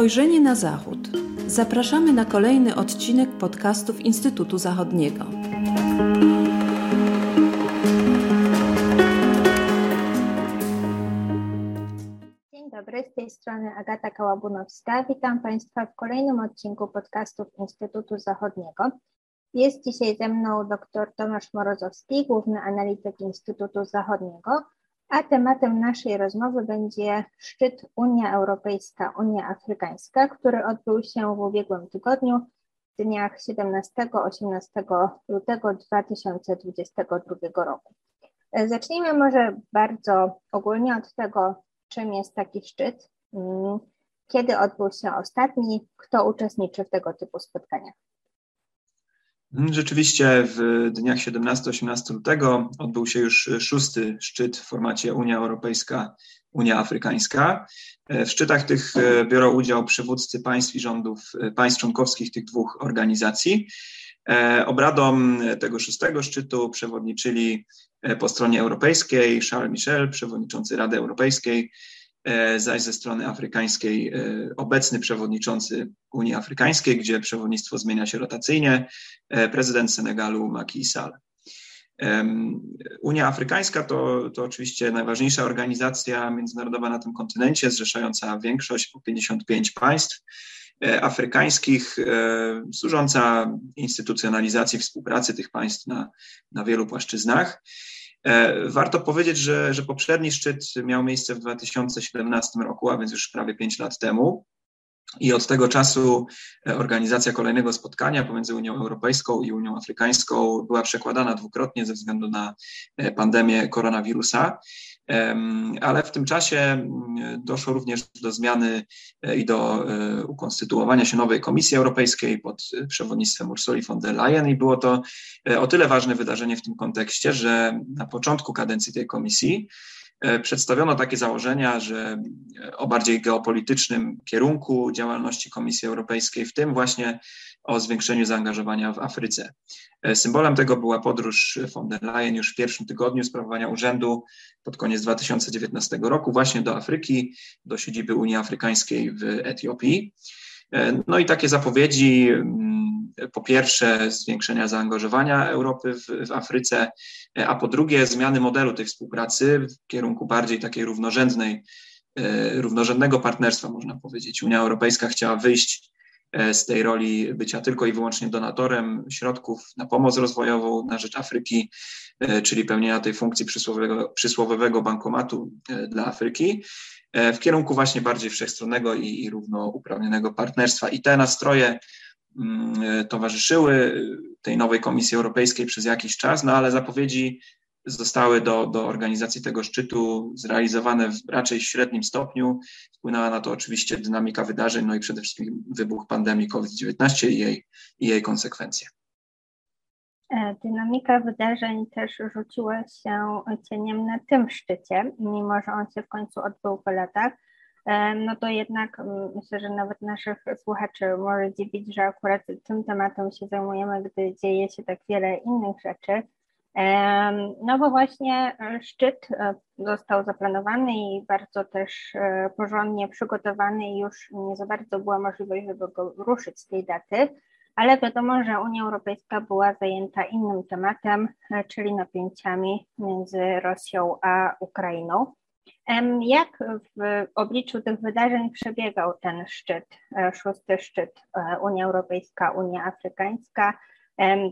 Spojrzenie na Zachód. Zapraszamy na kolejny odcinek podcastów Instytutu Zachodniego. Dzień dobry, z tej strony Agata Kałabunowska. Witam Państwa w kolejnym odcinku podcastów Instytutu Zachodniego. Jest dzisiaj ze mną dr Tomasz Morozowski, główny analityk Instytutu Zachodniego, a tematem naszej rozmowy będzie szczyt Unia Europejska, Unia Afrykańska, który odbył się w ubiegłym tygodniu w dniach 17-18 lutego 2022 roku. Zacznijmy może bardzo ogólnie od tego, czym jest taki szczyt, mm, kiedy odbył się ostatni, kto uczestniczy w tego typu spotkaniach. Mm, rzeczywiście w dniach 17-18 lutego odbył się już szósty szczyt w formacie Unia Europejska, Unia Afrykańska. E, w szczytach tych e, biorą udział przywódcy państw i rządów e, państw członkowskich tych dwóch organizacji. Obradom tego szóstego szczytu przewodniczyli po stronie europejskiej Charles Michel, przewodniczący Rady Europejskiej, zaś ze strony afrykańskiej e, obecny przewodniczący Unii Afrykańskiej, gdzie przewodnictwo zmienia się rotacyjnie, e, prezydent Senegalu Macky Sall. Unia Afrykańska to, to oczywiście najważniejsza organizacja międzynarodowa na tym kontynencie, zrzeszająca większość, 55 państw afrykańskich, służąca instytucjonalizacji współpracy tych państw na, na wielu płaszczyznach. E, warto powiedzieć, że, że poprzedni szczyt miał miejsce w 2017 roku, a więc już prawie 5 lat temu. I od tego czasu e, organizacja kolejnego spotkania pomiędzy Unią Europejską i Unią Afrykańską była przekładana dwukrotnie ze względu na e, pandemię koronawirusa. Ale w tym czasie mm, doszło również do zmiany i do ukonstytuowania się nowej Komisji Europejskiej pod przewodnictwem Ursuli von der Leyen. I było to o tyle ważne wydarzenie w tym kontekście, że na początku kadencji tej komisji E, przedstawiono takie założenia, że e, o bardziej geopolitycznym kierunku działalności Komisji Europejskiej, w tym właśnie o zwiększeniu zaangażowania w Afryce. E, symbolem tego była podróż von der Leyen już w pierwszym tygodniu sprawowania urzędu pod koniec 2019 roku właśnie do Afryki, do siedziby Unii Afrykańskiej w Etiopii. No i takie zapowiedzi mm, po pierwsze zwiększenia zaangażowania Europy w, w, Afryce, a po drugie zmiany modelu tej współpracy w kierunku bardziej takiej równorzędnej, e, równorzędnego partnerstwa, można powiedzieć. Unia Europejska chciała wyjść e, z tej roli bycia tylko i wyłącznie donatorem środków na pomoc rozwojową na rzecz Afryki, e, czyli pełnienia tej funkcji przysłowiowego, przysłowiowego bankomatu dla Afryki, w kierunku właśnie bardziej wszechstronnego i, i równouprawnionego partnerstwa. I te nastroje Mm, towarzyszyły tej nowej Komisji Europejskiej przez jakiś czas, no ale zapowiedzi zostały do, do organizacji tego szczytu zrealizowane w raczej średnim stopniu. Wpłynęła na to oczywiście dynamika wydarzeń, no i przede wszystkim wybuch pandemii COVID-19 i jej, i jej konsekwencje. E, dynamika wydarzeń też rzuciła się cieniem na tym szczycie, mimo że on się w końcu odbył po latach no to jednak myślę, że nawet naszych słuchaczy może dziwić, że akurat tym tematem się zajmujemy, gdy dzieje się tak wiele innych rzeczy. No bo właśnie e, szczyt e, został zaplanowany i bardzo też e, porządnie przygotowany już nie za bardzo była możliwość, żeby go ruszyć z tej daty, ale wiadomo, że Unia Europejska była zajęta innym tematem, czyli napięciami między Rosją a Ukrainą. Jak w obliczu tych wydarzeń przebiegał ten szczyt, szósty szczyt Unia Europejska, Unia Afrykańska?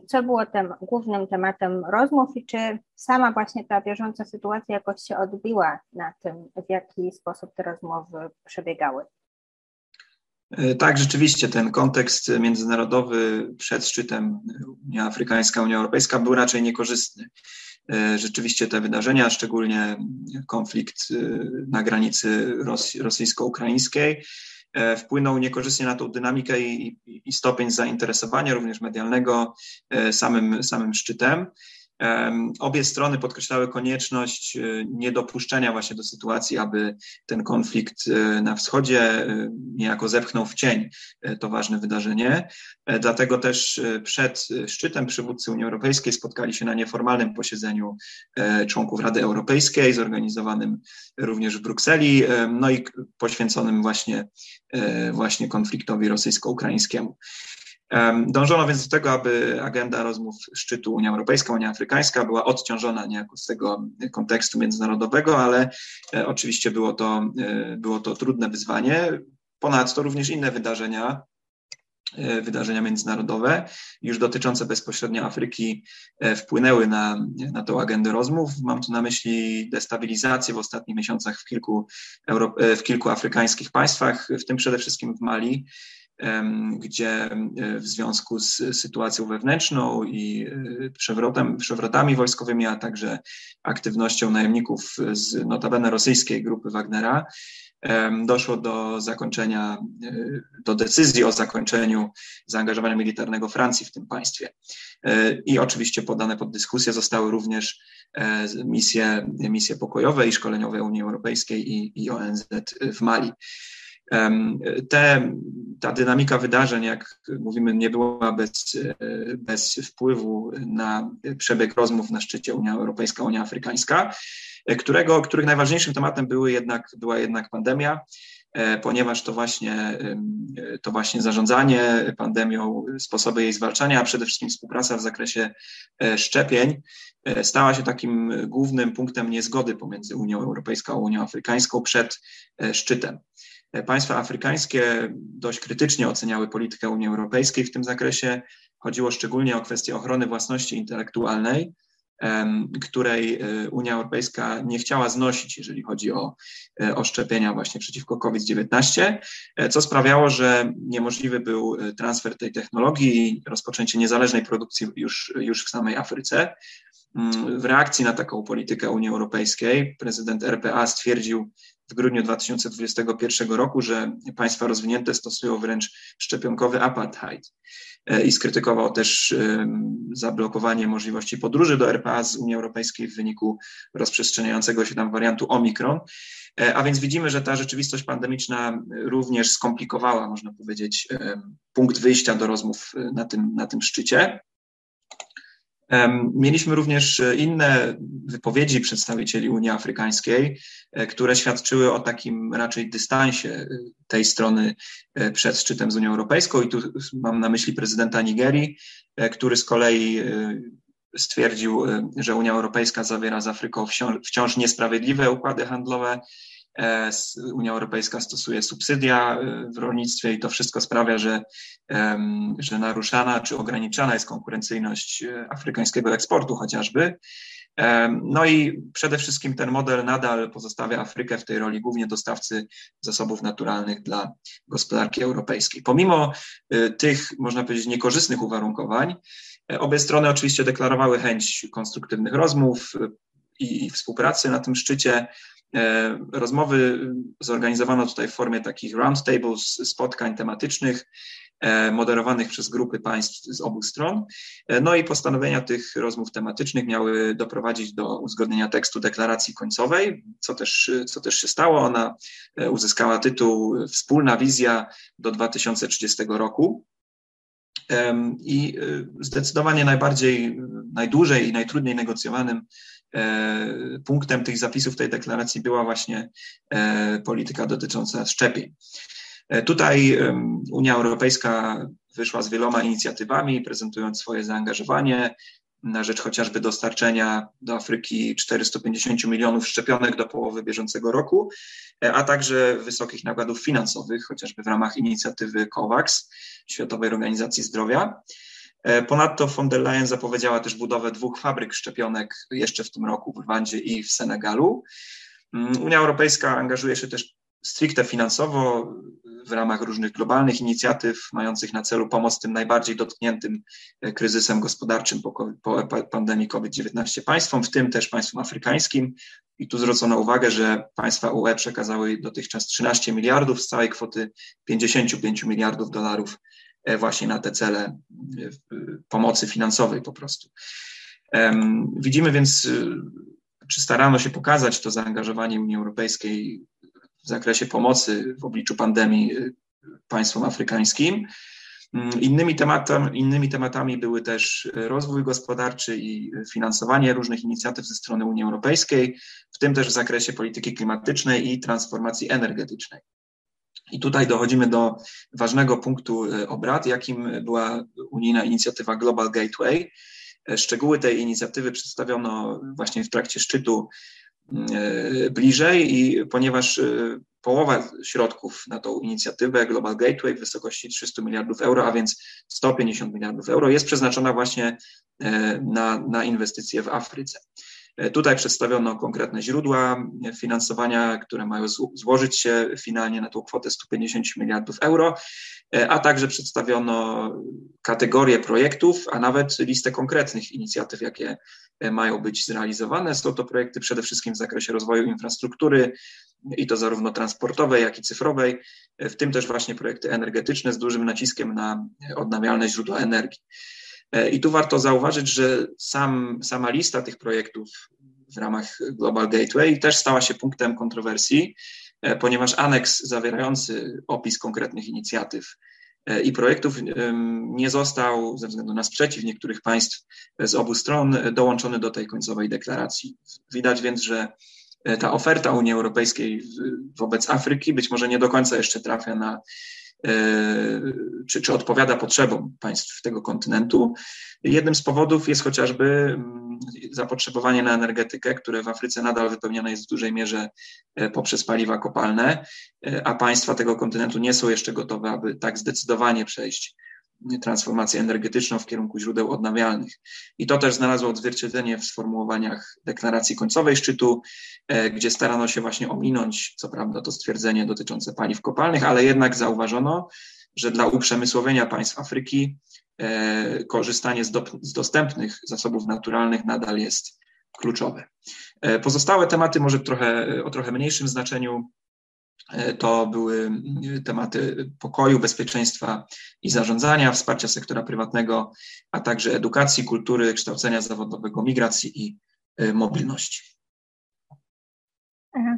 Co było tym głównym tematem rozmów i czy sama właśnie ta bieżąca sytuacja jakoś się odbiła na tym, w jaki sposób te rozmowy przebiegały? E, tak, rzeczywiście ten kontekst międzynarodowy przed szczytem Unia Afrykańska, Unia Europejska był raczej niekorzystny. E, rzeczywiście te wydarzenia, szczególnie konflikt e, na granicy rosyjsko-ukraińskiej, wpłynął niekorzystnie na tą dynamikę i, i, stopień zainteresowania, również medialnego, samym, samym szczytem. Obie strony podkreślały konieczność e, niedopuszczenia właśnie do sytuacji, aby ten konflikt e, na wschodzie e, niejako zepchnął w cień to ważne wydarzenie. Dlatego też przed szczytem przywódcy Unii Europejskiej spotkali się na nieformalnym posiedzeniu członków Rady Europejskiej, zorganizowanym również w Brukseli, no i poświęconym właśnie, właśnie konfliktowi rosyjsko-ukraińskiemu. Dążono więc do tego, aby agenda rozmów szczytu Unia Europejska, Unia Afrykańska była odciążona niejako z tego kontekstu międzynarodowego, ale e, oczywiście było to, e, było to trudne wyzwanie. Ponadto również inne wydarzenia, e, wydarzenia międzynarodowe, już dotyczące bezpośrednio Afryki, wpłynęły na, na tą agendę rozmów. Mam tu na myśli destabilizację w ostatnich miesiącach w kilku, w kilku afrykańskich państwach, w tym przede wszystkim w Mali gdzie w związku z sytuacją wewnętrzną i e, przewrotem, przewrotami wojskowymi, a także aktywnością najemników z notabene rosyjskiej grupy Wagnera, doszło do zakończenia, e, do decyzji o zakończeniu zaangażowania militarnego Francji w tym państwie. E, I oczywiście podane pod dyskusję zostały również misje, misje pokojowe i szkoleniowe Unii Europejskiej i, i ONZ w Mali. Te, ta dynamika wydarzeń, jak mówimy, nie była bez, bez wpływu na przebieg rozmów na szczycie Unia Europejska, Unia Afrykańska, którego, których najważniejszym tematem były jednak, była jednak pandemia, e, ponieważ to właśnie, to właśnie zarządzanie pandemią, sposoby jej zwalczania, a przede wszystkim współpraca w zakresie e, szczepień e, stała się takim głównym punktem niezgody pomiędzy Unią Europejską a Unią Afrykańską przed szczytem. Państwa afrykańskie dość krytycznie oceniały politykę Unii Europejskiej w tym zakresie. Chodziło szczególnie o kwestię ochrony własności intelektualnej, której e, Unia Europejska nie chciała znosić, jeżeli chodzi o, e, o szczepienia właśnie przeciwko COVID-19, e, co sprawiało, że niemożliwy był transfer tej technologii i rozpoczęcie niezależnej produkcji już, już w samej Afryce. Mm, w reakcji na taką politykę Unii Europejskiej prezydent RPA stwierdził w grudniu 2021 roku, że państwa rozwinięte stosują wręcz szczepionkowy apartheid e, i skrytykował też zablokowanie możliwości podróży do RPA z Unii Europejskiej w wyniku rozprzestrzeniającego się tam wariantu Omikron. E, a więc widzimy, że ta rzeczywistość pandemiczna również skomplikowała, można powiedzieć, punkt wyjścia do rozmów e, na tym, na tym szczycie. Mieliśmy również e, inne wypowiedzi przedstawicieli Unii Afrykańskiej, e, które świadczyły o takim raczej dystansie e, tej strony przed szczytem z Unią Europejską. I tu mam na myśli prezydenta Nigerii, który z kolei stwierdził, że Unia Europejska zawiera z Afryką wciąż niesprawiedliwe układy handlowe Unia Europejska stosuje subsydia e, w rolnictwie i to wszystko sprawia, że, że naruszana czy ograniczana jest konkurencyjność e, afrykańskiego eksportu chociażby. No i przede wszystkim ten model nadal pozostawia Afrykę w tej roli głównie dostawcy zasobów naturalnych dla gospodarki europejskiej. Pomimo tych, można powiedzieć, niekorzystnych uwarunkowań, obie strony oczywiście deklarowały chęć konstruktywnych rozmów i współpracy na tym szczycie. E, rozmowy zorganizowano tutaj w formie takich roundtables, spotkań tematycznych, e, moderowanych przez grupy państw z obu stron. E, no i postanowienia tych rozmów tematycznych miały doprowadzić do uzgodnienia tekstu deklaracji końcowej, co też, co też się stało. Ona uzyskała tytuł Wspólna wizja do 2030 roku. I zdecydowanie najbardziej, najdłużej i najtrudniej negocjowanym E, punktem tych zapisów tej deklaracji była właśnie e, polityka dotycząca szczepień. E, tutaj Unia Europejska wyszła z wieloma inicjatywami, prezentując swoje zaangażowanie na rzecz chociażby dostarczenia do Afryki 450 milionów szczepionek do połowy bieżącego roku, a także wysokich nakładów finansowych, chociażby w ramach inicjatywy COVAX, Światowej Organizacji Zdrowia. E, ponadto von der Leyen zapowiedziała też budowę dwóch fabryk szczepionek jeszcze w tym roku w Rwandzie i w Senegalu. Mm, Unia Europejska angażuje się też stricte finansowo w ramach różnych globalnych inicjatyw mających na celu pomoc tym najbardziej dotkniętym e, kryzysem gospodarczym po, po pandemii COVID-19 państwom, w tym też państwom afrykańskim. I tu zwrócono uwagę, że państwa UE przekazały dotychczas 13 miliardów z całej kwoty 55 miliardów dolarów E, właśnie na te cele e, pomocy finansowej po prostu. Widzimy więc, czy starano się pokazać to zaangażowanie Unii Europejskiej w zakresie pomocy w obliczu pandemii państwom afrykańskim. Mm, innymi, tematami, innymi tematami były też rozwój gospodarczy i finansowanie różnych inicjatyw ze strony Unii Europejskiej, w tym też w zakresie polityki klimatycznej i transformacji energetycznej. I tutaj dochodzimy do ważnego punktu obrad, jakim była unijna inicjatywa Global Gateway. E, szczegóły tej inicjatywy przedstawiono właśnie w trakcie szczytu bliżej i ponieważ e, połowa środków na tą inicjatywę Global Gateway w wysokości 300 miliardów euro, a więc 150 miliardów euro jest przeznaczona właśnie e, na, na inwestycje w Afryce. Tutaj przedstawiono konkretne źródła finansowania, które mają złożyć się finalnie na tą kwotę 150 miliardów euro, a także przedstawiono kategorie projektów, a nawet listę konkretnych inicjatyw, jakie mają być zrealizowane. Są to projekty przede wszystkim w zakresie rozwoju infrastruktury i to zarówno transportowej, jak i cyfrowej, w tym też właśnie projekty energetyczne z dużym naciskiem na odnawialne źródła energii. I tu warto zauważyć, że sam, sama lista tych projektów w ramach Global Gateway też stała się punktem kontrowersji, ponieważ aneks zawierający opis konkretnych inicjatyw E, i projektów nie został ze względu na sprzeciw niektórych państw z obu stron dołączony do tej końcowej deklaracji. Widać więc, że e, ta oferta Unii Europejskiej wobec Afryki być może nie do końca jeszcze trafia na, e, czy, czy odpowiada potrzebom państw tego kontynentu. Jednym z powodów jest chociażby zapotrzebowanie na energetykę, które w Afryce nadal wypełniane jest w dużej mierze e, poprzez paliwa kopalne, e, a państwa tego kontynentu nie są jeszcze gotowe, aby tak zdecydowanie przejść transformację energetyczną w kierunku źródeł odnawialnych. I to też znalazło odzwierciedlenie w sformułowaniach deklaracji końcowej szczytu, e, gdzie starano się właśnie ominąć, co prawda, to stwierdzenie dotyczące paliw kopalnych, ale jednak zauważono, że dla uprzemysłowienia państw Afryki E, korzystanie z, do, z dostępnych zasobów naturalnych nadal jest kluczowe. E, pozostałe tematy, może trochę, o trochę mniejszym znaczeniu, to były tematy pokoju, bezpieczeństwa i zarządzania, wsparcia sektora prywatnego, a także edukacji, kultury, kształcenia zawodowego, migracji i mobilności.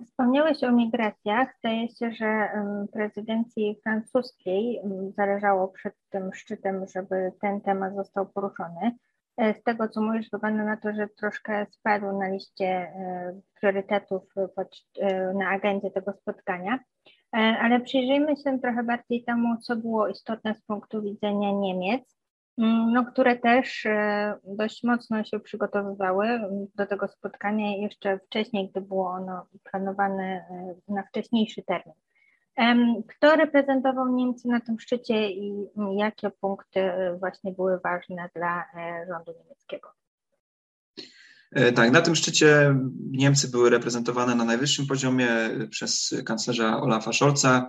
Wspomniałeś o migracjach. Zdaje się, że prezydencji francuskiej zależało przed tym szczytem, żeby ten temat został poruszony. E, z tego, co mówisz, wygląda na to, że troszkę spadł na liście e, priorytetów e, na agendzie tego spotkania. Ale przyjrzyjmy się trochę bardziej temu, co było istotne z punktu widzenia Niemiec Mm, no, które też dość mocno się przygotowywały do tego spotkania jeszcze wcześniej, gdy było ono planowane na wcześniejszy termin. Kto reprezentował Niemcy na tym szczycie i jakie punkty e, właśnie były ważne dla rządu niemieckiego? Tak, na tym szczycie Niemcy były reprezentowane na najwyższym poziomie przez kanclerza Olafa Scholza.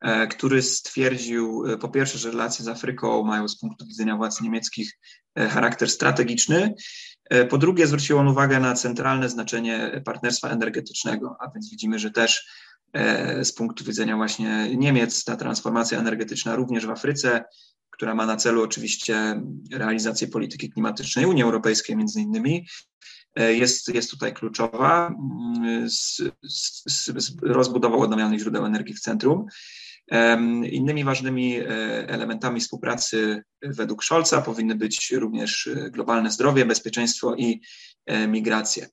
E, który stwierdził e, po pierwsze, że relacje z Afryką mają z punktu widzenia władz niemieckich e, charakter strategiczny. Po drugie, zwrócił on uwagę na centralne znaczenie partnerstwa energetycznego, a więc widzimy, że też z punktu widzenia właśnie Niemiec ta transformacja energetyczna również w Afryce, która ma na celu oczywiście realizację polityki klimatycznej Unii Europejskiej między innymi, jest, jest tutaj kluczowa. Z, z, z rozbudową odnawialnych źródeł energii w centrum. Innymi ważnymi e, elementami współpracy według Scholza powinny być również e, globalne zdrowie, bezpieczeństwo i e, migracje.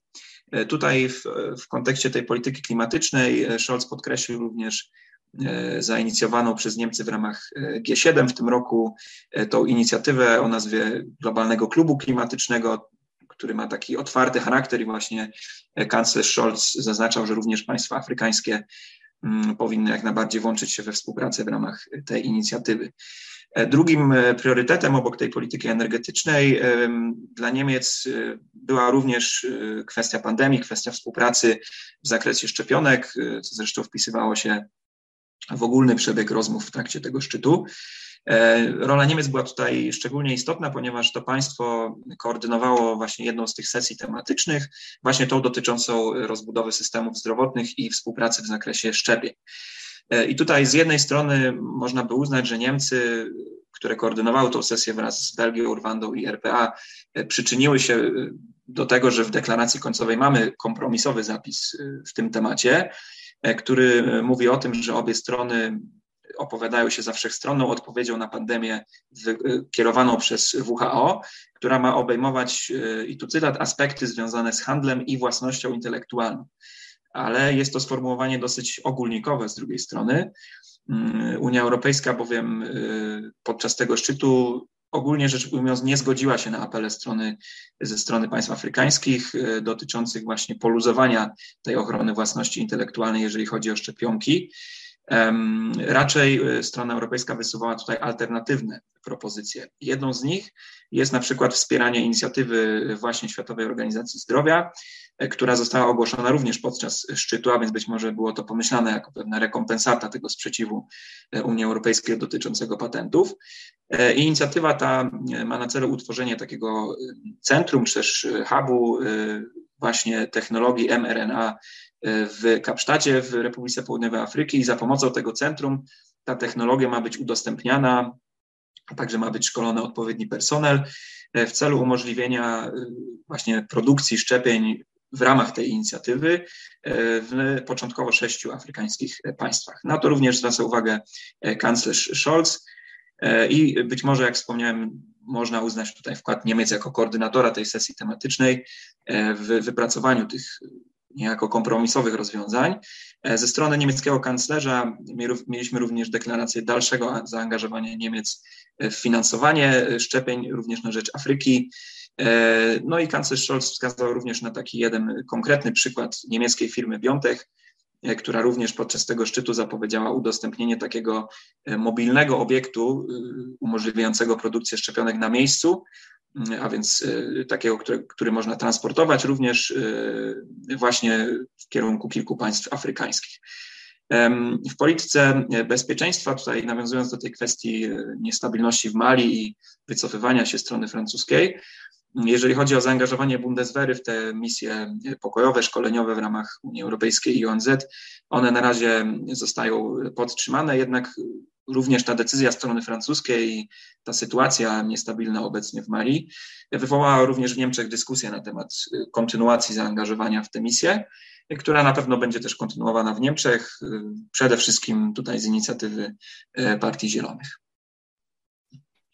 Tutaj w, w kontekście tej polityki klimatycznej Scholz podkreślił również zainicjowaną przez Niemcy w ramach G7 w tym roku tą inicjatywę o nazwie Globalnego Klubu Klimatycznego, który ma taki otwarty charakter i właśnie kanclerz Scholz zaznaczał, że również państwa afrykańskie Mm, powinny jak najbardziej włączyć się we współpracę w ramach tej inicjatywy. E, drugim e, priorytetem obok tej polityki energetycznej dla Niemiec e, była również kwestia pandemii, kwestia współpracy w zakresie szczepionek, co zresztą wpisywało się w ogólny przebieg rozmów w trakcie tego szczytu. E, rola Niemiec była tutaj szczególnie istotna, ponieważ to państwo koordynowało właśnie jedną z tych sesji tematycznych, właśnie tą dotyczącą rozbudowy systemów zdrowotnych i współpracy w zakresie szczepień. I tutaj z jednej strony można by uznać, że Niemcy, które koordynowały tę sesję wraz z Belgią, Rwandą i RPA, przyczyniły się do tego, że w deklaracji końcowej mamy kompromisowy zapis w tym temacie, który mówi o tym, że obie strony opowiadają się za wszechstronną odpowiedzią na pandemię kierowaną przez WHO, która ma obejmować, i tu cytat, aspekty związane z handlem i własnością intelektualną. Ale jest to sformułowanie dosyć ogólnikowe z drugiej strony. Mm, Unia Europejska bowiem y, podczas tego szczytu ogólnie rzecz ujmując nie zgodziła się na apele strony, ze strony państw afrykańskich y, dotyczących właśnie poluzowania tej ochrony własności intelektualnej, jeżeli chodzi o szczepionki. Raczej y, strona europejska wysuwała tutaj alternatywne propozycje. Jedną z nich jest na przykład wspieranie inicjatywy właśnie Światowej Organizacji Zdrowia, która została ogłoszona również podczas szczytu, a więc być może było to pomyślane jako pewna rekompensata tego sprzeciwu e, Unii Europejskiej dotyczącego patentów. E, inicjatywa ta ma na celu utworzenie takiego centrum, czy też hubu właśnie technologii mRNA w Kapsztacie w Republice Południowej Afryki i za pomocą tego centrum ta technologia ma być udostępniana, także ma być szkolony odpowiedni personel w celu umożliwienia właśnie produkcji szczepień w ramach tej inicjatywy y, w początkowo sześciu afrykańskich państwach. Na to również zwraca uwagę e, kanclerz Scholz e, i być może, jak wspomniałem, można uznać tutaj wkład Niemiec jako koordynatora tej sesji tematycznej e, w wypracowaniu tych niejako kompromisowych rozwiązań. E, ze strony niemieckiego kanclerza mieliśmy również deklarację dalszego zaangażowania Niemiec w finansowanie szczepień, również na rzecz Afryki. E, no i kanclerz Scholz wskazał również na taki jeden konkretny przykład niemieckiej firmy Biontech, e, która również podczas tego szczytu zapowiedziała udostępnienie takiego mobilnego obiektu umożliwiającego produkcję szczepionek na miejscu, a więc takiego, który, który można transportować również właśnie w kierunku kilku państw afrykańskich. W polityce bezpieczeństwa, tutaj nawiązując do tej kwestii niestabilności w Mali i wycofywania się strony francuskiej, jeżeli chodzi o zaangażowanie Bundeswehry w te misje pokojowe, szkoleniowe w ramach Unii Europejskiej i ONZ, one na razie zostają podtrzymane, jednak również ta decyzja strony francuskiej i ta sytuacja niestabilna obecnie w Mali wywołała również w Niemczech dyskusję na temat kontynuacji zaangażowania w tę misję, która na pewno będzie też kontynuowana w Niemczech, przede wszystkim tutaj z inicjatywy y, Partii Zielonych.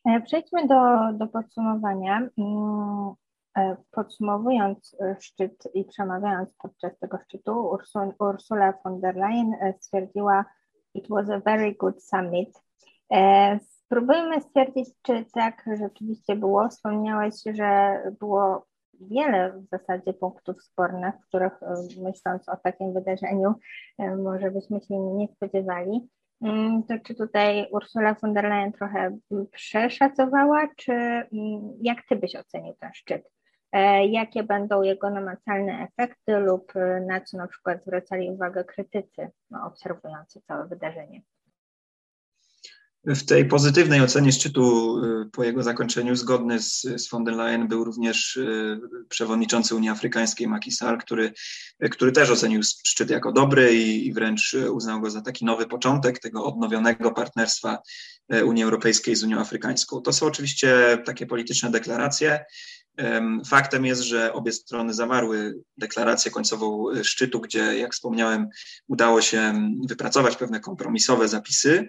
E, przejdźmy do, do podsumowania. Mm, e, podsumowując szczyt i przemawiając podczas tego szczytu, Ursula von der Leyen e, stwierdziła, It was a very good summit. E, spróbujmy stwierdzić, czy tak rzeczywiście było. Wspomniałeś, że było wiele w zasadzie punktów spornych, których e, myśląc o takim wydarzeniu, e, może byśmy się nie spodziewali. Mm, to czy tutaj Ursula von der Leyen trochę przeszacowała, czy mm, jak ty byś ocenił ten szczyt? E, jakie będą jego namacalne efekty lub e, na co na przykład zwracali uwagę krytycy no, obserwujący całe wydarzenie. W tej pozytywnej ocenie szczytu e, po jego zakończeniu zgodny z, z von der Leyen był również przewodniczący Unii Afrykańskiej Macky Sall, który, który też ocenił szczyt jako dobry i, i wręcz uznał go za taki nowy początek tego odnowionego partnerstwa Unii Europejskiej z Unią Afrykańską. To są oczywiście takie polityczne deklaracje, Faktem jest, że obie strony zawarły deklarację końcową szczytu, gdzie, jak wspomniałem, udało się wypracować pewne kompromisowe zapisy.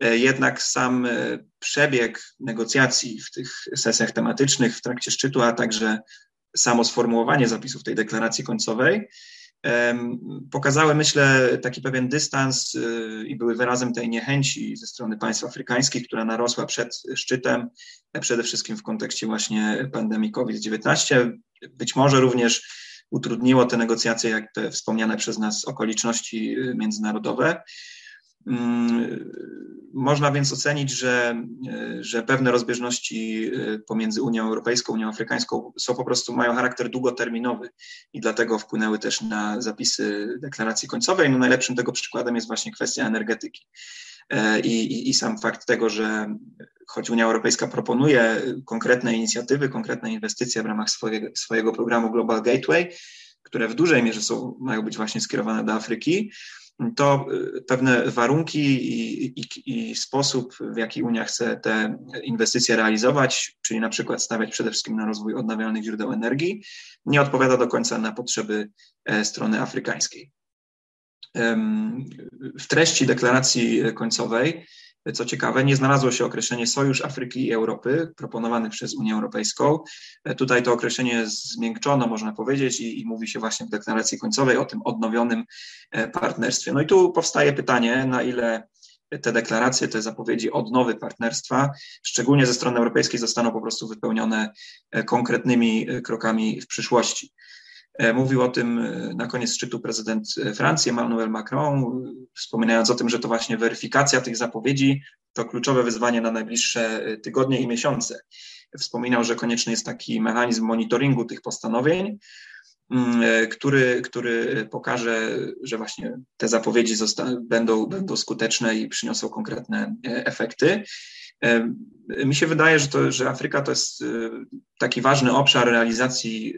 E, jednak sam e, przebieg negocjacji w tych sesjach tematycznych w trakcie szczytu, a także samo sformułowanie zapisów tej deklaracji końcowej pokazały, myślę, taki pewien dystans y, i były wyrazem tej niechęci ze strony państw afrykańskich, która narosła przed szczytem, przede wszystkim w kontekście właśnie pandemii COVID-19. Być może również utrudniło te negocjacje, jak te wspomniane przez nas okoliczności międzynarodowe. Mm, można więc ocenić, że, że pewne rozbieżności y, pomiędzy Unią Europejską Unią Afrykańską są po prostu, mają charakter długoterminowy i dlatego wpłynęły też na zapisy deklaracji końcowej. No najlepszym tego przykładem jest właśnie kwestia energetyki. E, I, i, I sam fakt tego, że choć Unia Europejska proponuje konkretne inicjatywy, konkretne inwestycje w ramach swojego, swojego programu Global Gateway, które w dużej mierze są, mają być właśnie skierowane do Afryki, to pewne warunki i, i, i, sposób, w jaki Unia chce te inwestycje realizować, czyli na przykład stawiać przede wszystkim na rozwój odnawialnych źródeł energii, nie odpowiada do końca na potrzeby strony afrykańskiej. W treści deklaracji końcowej co ciekawe, nie znalazło się określenie Sojusz Afryki i Europy proponowane przez Unię Europejską. Tutaj to określenie zmiękczono, można powiedzieć, i, i, mówi się właśnie w deklaracji końcowej o tym odnowionym e, partnerstwie. No i tu powstaje pytanie, na ile te deklaracje, te zapowiedzi odnowy partnerstwa, szczególnie ze strony europejskiej, zostaną po prostu wypełnione e, konkretnymi e, krokami w przyszłości. E, mówił o tym e, na koniec szczytu prezydent e, Francji Emmanuel Macron, wspominając o tym, że to właśnie weryfikacja tych zapowiedzi to kluczowe wyzwanie na najbliższe tygodnie i miesiące. Wspominał, że konieczny jest taki mechanizm monitoringu tych postanowień, mm, który, który pokaże, że właśnie te zapowiedzi będą, będą skuteczne i przyniosą konkretne efekty. Mi się wydaje, że, to, że Afryka to jest taki ważny obszar realizacji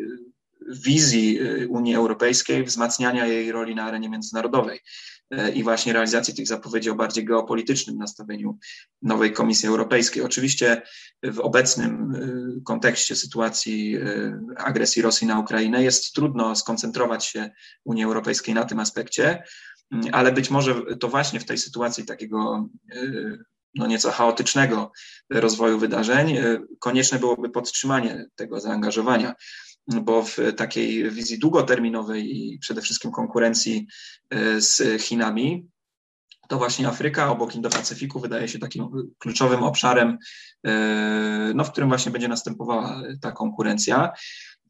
wizji y, Unii Europejskiej, wzmacniania jej roli na arenie międzynarodowej y, i właśnie realizacji tych zapowiedzi o bardziej geopolitycznym nastawieniu nowej Komisji Europejskiej. Oczywiście w obecnym y, kontekście sytuacji agresji Rosji na Ukrainę jest trudno skoncentrować się Unii Europejskiej na tym aspekcie, ale być może to właśnie w tej sytuacji takiego no nieco chaotycznego rozwoju wydarzeń konieczne byłoby podtrzymanie tego zaangażowania bo w takiej wizji długoterminowej i przede wszystkim konkurencji e, z Chinami, to właśnie Afryka obok Indo-Pacyfiku wydaje się takim kluczowym obszarem, e, no, w którym właśnie będzie następowała ta konkurencja.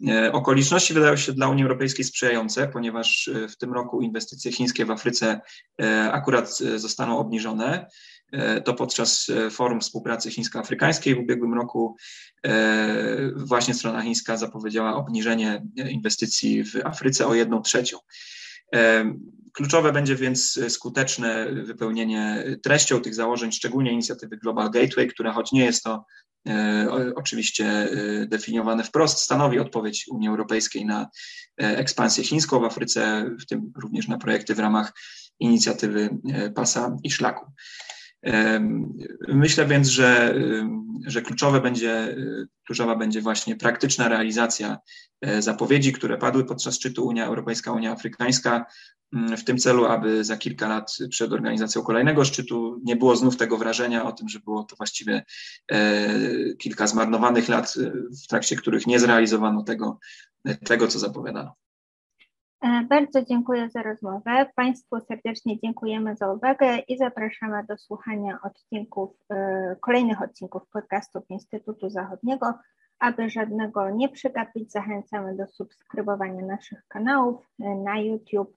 E, okoliczności wydają się dla Unii Europejskiej sprzyjające, ponieważ w tym roku inwestycje chińskie w Afryce akurat zostaną obniżone. E, to podczas e, Forum Współpracy Chińsko-Afrykańskiej w ubiegłym roku e, właśnie strona chińska zapowiedziała obniżenie inwestycji w Afryce o jedną trzecią. Kluczowe będzie więc skuteczne wypełnienie treścią tych założeń, szczególnie inicjatywy Global Gateway, która choć nie jest to oczywiście definiowane wprost, stanowi odpowiedź Unii Europejskiej na ekspansję chińską w Afryce, w tym również na projekty w ramach inicjatywy Pasa i Szlaku. Myślę więc, że, że kluczowe będzie, kluczowa będzie właśnie praktyczna realizacja e, zapowiedzi, które padły podczas szczytu Unia Europejska, Unia Afrykańska, w tym celu, aby za kilka lat przed organizacją kolejnego szczytu nie było znów tego wrażenia o tym, że było to właściwie e, kilka zmarnowanych lat, w trakcie których nie zrealizowano tego, tego co zapowiadano. E, bardzo dziękuję za rozmowę. Państwu serdecznie dziękujemy za uwagę i zapraszamy do słuchania odcinków, e, kolejnych odcinków podcastów Instytutu Zachodniego. Aby żadnego nie przegapić, zachęcamy do subskrybowania naszych kanałów e, na YouTube,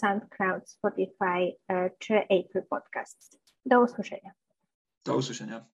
SoundCloud, Spotify czy Apple Podcasts. Do usłyszenia. Do usłyszenia.